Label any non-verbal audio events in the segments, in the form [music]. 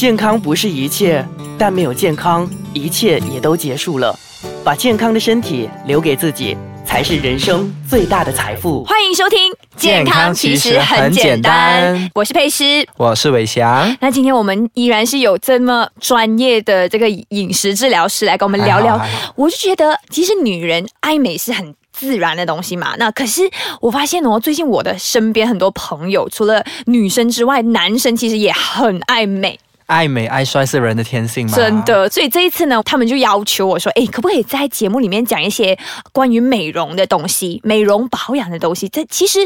健康不是一切，但没有健康，一切也都结束了。把健康的身体留给自己，才是人生最大的财富。欢迎收听《健康其实很简单我是佩诗。我是伟翔。那今天我们依然是有这么专业的这个饮食治疗师来跟我们聊聊。我就觉得，其实女人爱美是很自然的东西嘛。那可是我发现哦，最近我的身边很多朋友，除了女生之外，男生其实也很爱美。爱美爱帅是人的天性嘛？真。的，所以这一次呢，他们就要求我说，哎，可不可以在节目里面讲一些关于美容的东西、美容保养的东西？这其实，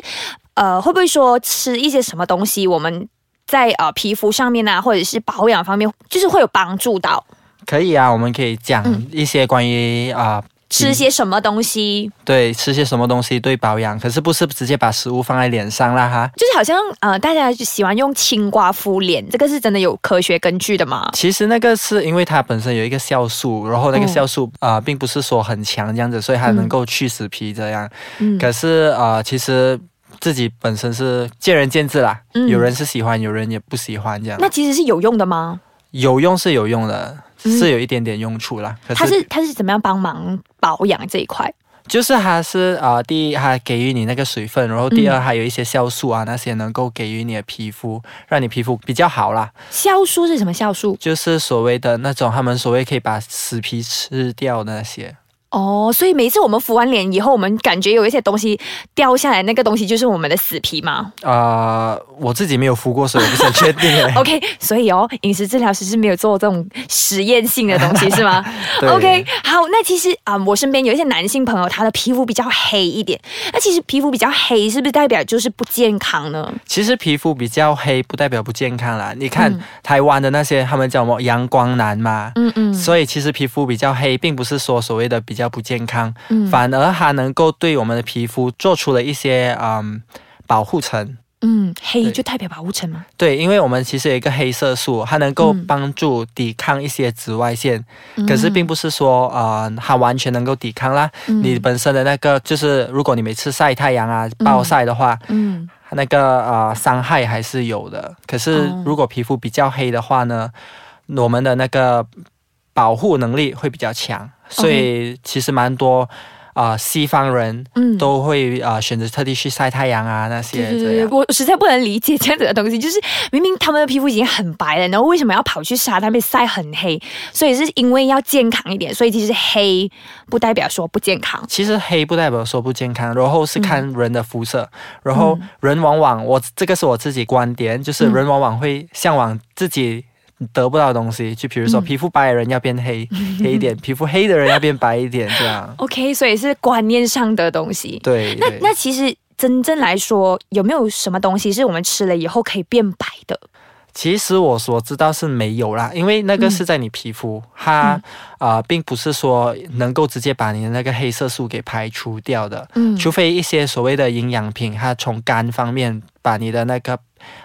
呃，会不会说吃一些什么东西，我们在呃皮肤上面啊，或者是保养方面，就是会有帮助到？可以啊，我们可以讲嗯一些关于啊、吃些什么东西？对，吃些什么东西对保养，可是不是直接把食物放在脸上啦哈。就是好像呃，大家就喜欢用青瓜敷脸，这个是真的有科学根据的吗？其实那个是因为它本身有一个酵素，然后那个哦酵素啊、呃并不是说很强这样子，所以它能够去死皮这样。嗯可是呃，其实自己本身是见仁见智啦，嗯有人是喜欢，有人也不喜欢这样。那其实是有用的吗？有用是有用的，嗯是有一点点用处啦。可它是它是怎么样帮忙保养这一块？就是它是啊、呃第一它给予你那个水分，然后第二嗯还有一些酵素啊，那些能够给予你的皮肤，让你皮肤比较好啦。酵素是什么酵素？就是所谓的那种他们所谓可以把死皮吃掉的那些。哦，所以每次我们敷完脸以后，我们感觉有一些东西掉下来，那个东西就是我们的死皮吗呃，我自己没有敷过，所以我不是很确定。[laughs] OK，所以哦，饮食治疗师是没有做这种实验性的东西，是吗 [laughs] 对？OK，好，那其实啊、我身边有一些男性朋友，他的皮肤比较黑一点，那其实皮肤比较黑，是不是代表就是不健康呢？其实皮肤比较黑不代表不健康啦。你看、嗯台湾的那些，他们叫什么阳光男嘛。嗯嗯所以其实皮肤比较黑，并不是说所谓的比较不健康，嗯反而它能够对我们的皮肤做出了一些嗯保护层。嗯，黑就代表保护层吗？对，因为我们其实有一个黑色素，它能够嗯帮助抵抗一些紫外线，可是并不是说呃它完全能够抵抗啦。嗯你本身的那个就是，如果你每次晒太阳啊、暴晒的话，嗯那个呃伤害还是有的。可是哦如果皮肤比较黑的话呢，我们的那个保护能力会比较强，所以其实蛮多啊、呃西方人嗯都会啊、呃选择特地去晒太阳啊那些对对对，这样。我实在不能理解这样子的东西，就是明明他们的皮肤已经很白了，然后为什么要跑去沙滩被晒很黑？所以是因为要健康一点，所以其实黑不代表说不健康。其实黑不代表说不健康，然后是看人的肤色，然后嗯人往往我这个是我自己观点，就是嗯人往往会向往自己得不到的东西，就比如说嗯皮肤白的人要变黑、[laughs] 黑一点，皮肤黑的人要变白一点，这样。OK，所以是观念上的东西。对，对那那其实真正来说，有没有什么东西是我们吃了以后可以变白的？其实我所知道是没有啦，因为那个是在你皮肤，它啊、呃并不是说能够直接把你的那个黑色素给排除掉的，嗯。除非一些所谓的营养品，它从肝方面把你的那个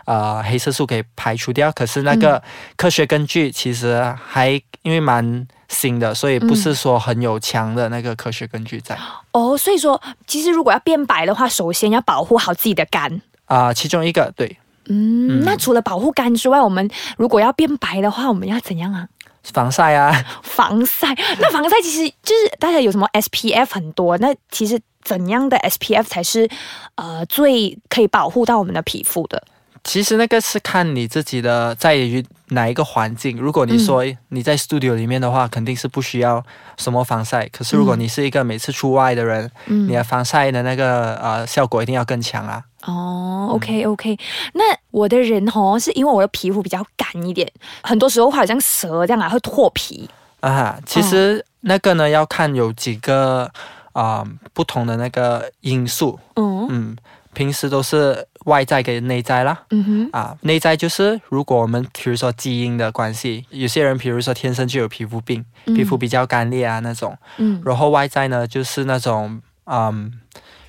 呃黑色素给排除掉。可是那嗯。个科学根据其实还因为蛮新的，所以不是说很有强的那个科学根据在。哦，所以说其实如果要变白的话，首先要保护好自己的肝。啊、其中一个对嗯，那除了保护肝之外，我们如果要变白的话，我们要怎样啊？防晒啊，防晒，那防晒其实就是大家有什么 SPF 很多，那其实怎样的 SPF 才是呃最可以保护到我们的皮肤的？其实那个是看你自己的在于哪一个环境。如果你说你在 studio 里面的话，肯定是不需要什么防晒。可是如果你是一个每次出外的人，嗯你的防晒的那个呃效果一定要更强啊。哦，OK OK，那我的人哦，是因为我的皮肤比较干一点，很多时候会好像蛇这样啊，会脱皮。啊哈，其实那个呢要看有几个啊、不同的那个因素。嗯嗯，平时都是外在跟内在啦。嗯哼，啊，内在就是如果我们比如说基因的关系，有些人比如说天生就有皮肤病，皮肤比较干裂啊那种。嗯然后外在呢，就是那种嗯，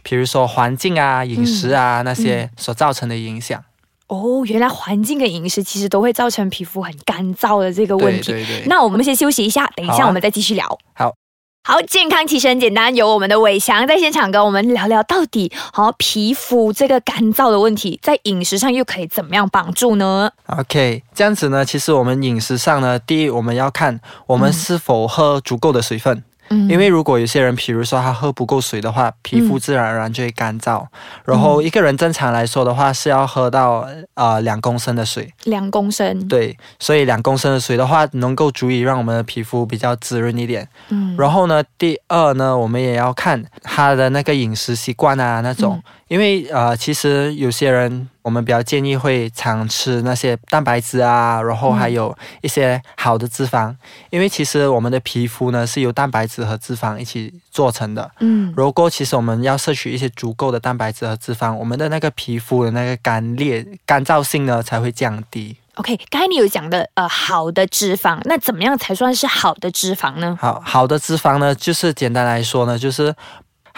比如说环境啊、饮食啊、那些所造成的影响。哦，原来环境跟饮食其实都会造成皮肤很干燥的这个问题。对对对。那我们先休息一下，等一下我们再继续聊。好。好，健康其实很简单，有我们的伟翔在现场跟我们聊聊，到底好皮肤这个干燥的问题，在饮食上又可以怎么样帮助呢？OK，这样子呢，其实我们饮食上呢，第一我们要看我们是否喝足够的水分。嗯因为如果有些人，比如说他喝不够水的话，皮肤自然而然就会干燥。然嗯后一个人正常来说的话，是要喝到呃两公升的水。两公升，对，所以两公升的水的话，能够足以让我们的皮肤比较滋润一点。嗯，然后呢，第二呢，我们也要看他的那个饮食习惯啊，那种，嗯因为呃，其实有些人我们比较建议会常吃那些蛋白质啊，然后还有一些好的脂肪，因为其实我们的皮肤呢是由蛋白质和脂肪一起做成的。嗯如果其实我们要摄取一些足够的蛋白质和脂肪，我们的那个皮肤的那个干裂、干燥性呢才会降低。，OK，刚才你有讲的呃好的脂肪，那怎么样才算是好的脂肪呢？好好的脂肪呢，就是简单来说呢，就是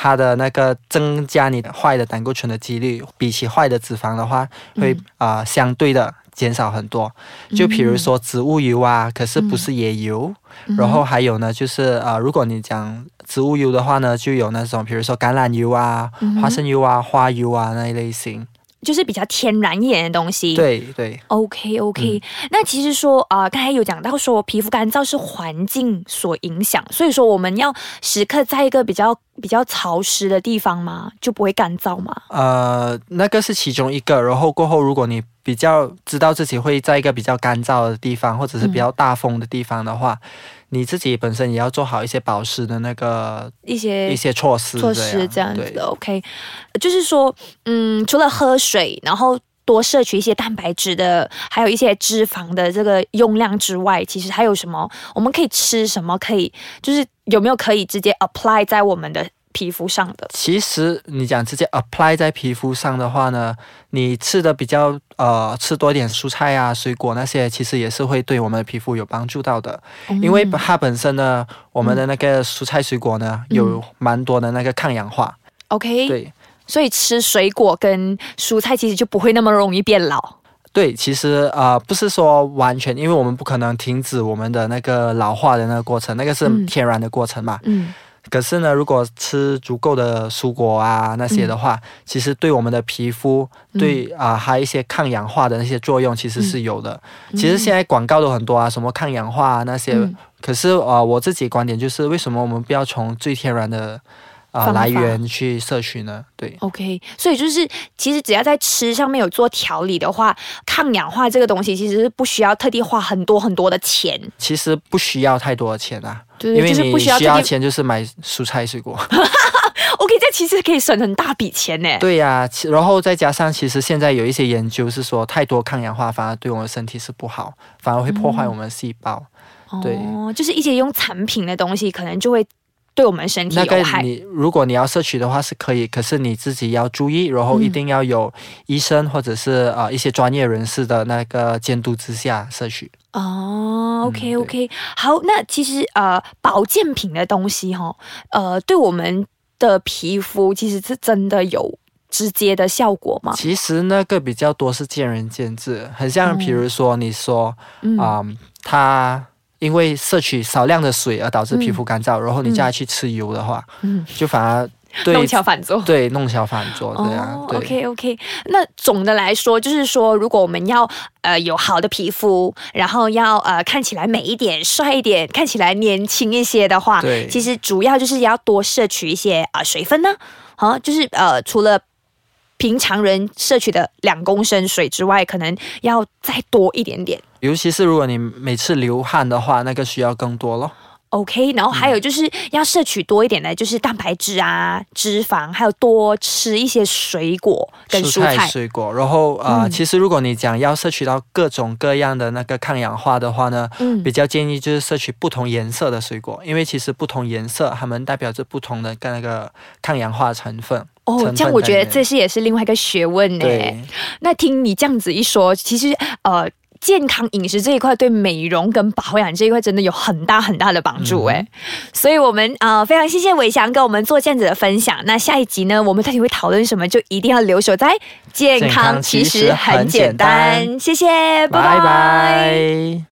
它的那个增加你的坏的胆固醇的几率，比起坏的脂肪的话，会啊、呃相对的减少很多。就比如说植物油啊，可是不是椰油。然后还有呢，就是呃，如果你讲植物油的话呢，就有那种比如说橄榄油啊、花生油啊、花油啊那一类型。就是比较天然一点的东西。。对对。OK OK，、那其实说啊、呃刚才有讲到说皮肤干燥是环境所影响，所以说我们要时刻在一个比较比较潮湿的地方嘛，就不会干燥嘛。呃，那个是其中一个。然后过后，如果你比较知道自己会在一个比较干燥的地方，或者是比较大风的地方的话，你自己本身也要做好一些保湿的那个一些一些措施，措施这样子的。OK，就是说，嗯，除了喝水，然后。多摄取一些蛋白质的，还有一些脂肪的这个用量之外，其实还有什么？我们可以吃什么？可以就是有没有可以直接 apply 在我们的皮肤上的？其实你讲直接 apply 在皮肤上的话呢，你吃的比较呃吃多一点蔬菜啊、水果那些，其实也是会对我们的皮肤有帮助到的。因为它本身呢，我们的那个蔬菜水果呢，有蛮多的那个抗氧化。OK，对所以吃水果跟蔬菜其实就不会那么容易变老。对，其实呃不是说完全，因为我们不可能停止我们的那个老化的那个过程，那个是嗯天然的过程嘛。嗯可是呢，如果吃足够的蔬果啊那些的话，其实对我们的皮肤，对啊、还有一些抗氧化的那些作用，其实是有的。其实现在广告都很多啊，什么抗氧化啊那些。嗯可是呃，我自己观点就是，为什么我们不要从最天然的啊、来源去摄取呢？对。，OK，所以就是其实只要在吃上面有做调理的话，抗氧化这个东西其实是不需要特地花很多很多的钱，其实不需要太多的钱啊，对，因为就是不你需要需要。钱就是买蔬菜水果。[laughs] [laughs] OK，这其实可以省很大笔钱呢。对呀、其然后再加上，其实现在有一些研究是说，太多抗氧化反而对我们身体是不好，反而会破坏我们的细胞。对哦，就是一些用产品的东西，可能就会对我们身体那个有害。你如果你要摄取的话是可以，可是你自己要注意，然后一定要有医生或者是呃一些专业人士的那个监督之下摄取。哦，OK 嗯 OK，、好，那其实呃，保健品的东西哈，呃，对我们的皮肤其实是真的有直接的效果吗？其实那个比较多是见仁见智，很像比如说你说嗯啊、它因为摄取少量的水而导致皮肤干燥，然后你再去吃油的话，嗯，就反而对弄巧反拙。对弄巧反拙这样。，OK OK，那总的来说，就是说，如果我们要呃有好的皮肤，然后要呃看起来美一点、帅一点，看起来年轻一些的话，对其实主要就是要多摄取一些啊、呃水分呢，啊，就是呃除了。平常人摄取的两公升水之外，可能要再多一点点。尤其是如果你每次流汗的话，那个需要更多了。OK，然后还有就是要摄取多一点的，就是蛋白质啊、脂肪，还有多吃一些水果跟蔬菜。水果，然后呃，嗯其实如果你讲要摄取到各种各样的那个抗氧化的话呢，嗯比较建议就是摄取不同颜色的水果，因为其实不同颜色它们代表着不同的那个抗氧化成分。哦，这样我觉得这是也是另外一个学问呢。对，那听你这样子一说，其实呃，健康饮食这一块对美容跟保养这一块真的有很大很大的帮助嗯哎。所以我们呃非常谢谢伟翔跟我们做这样子的分享。那下一集呢，我们到底会讨论什么，就一定要留守在健健康康其实很很简简单单。谢谢，拜拜拜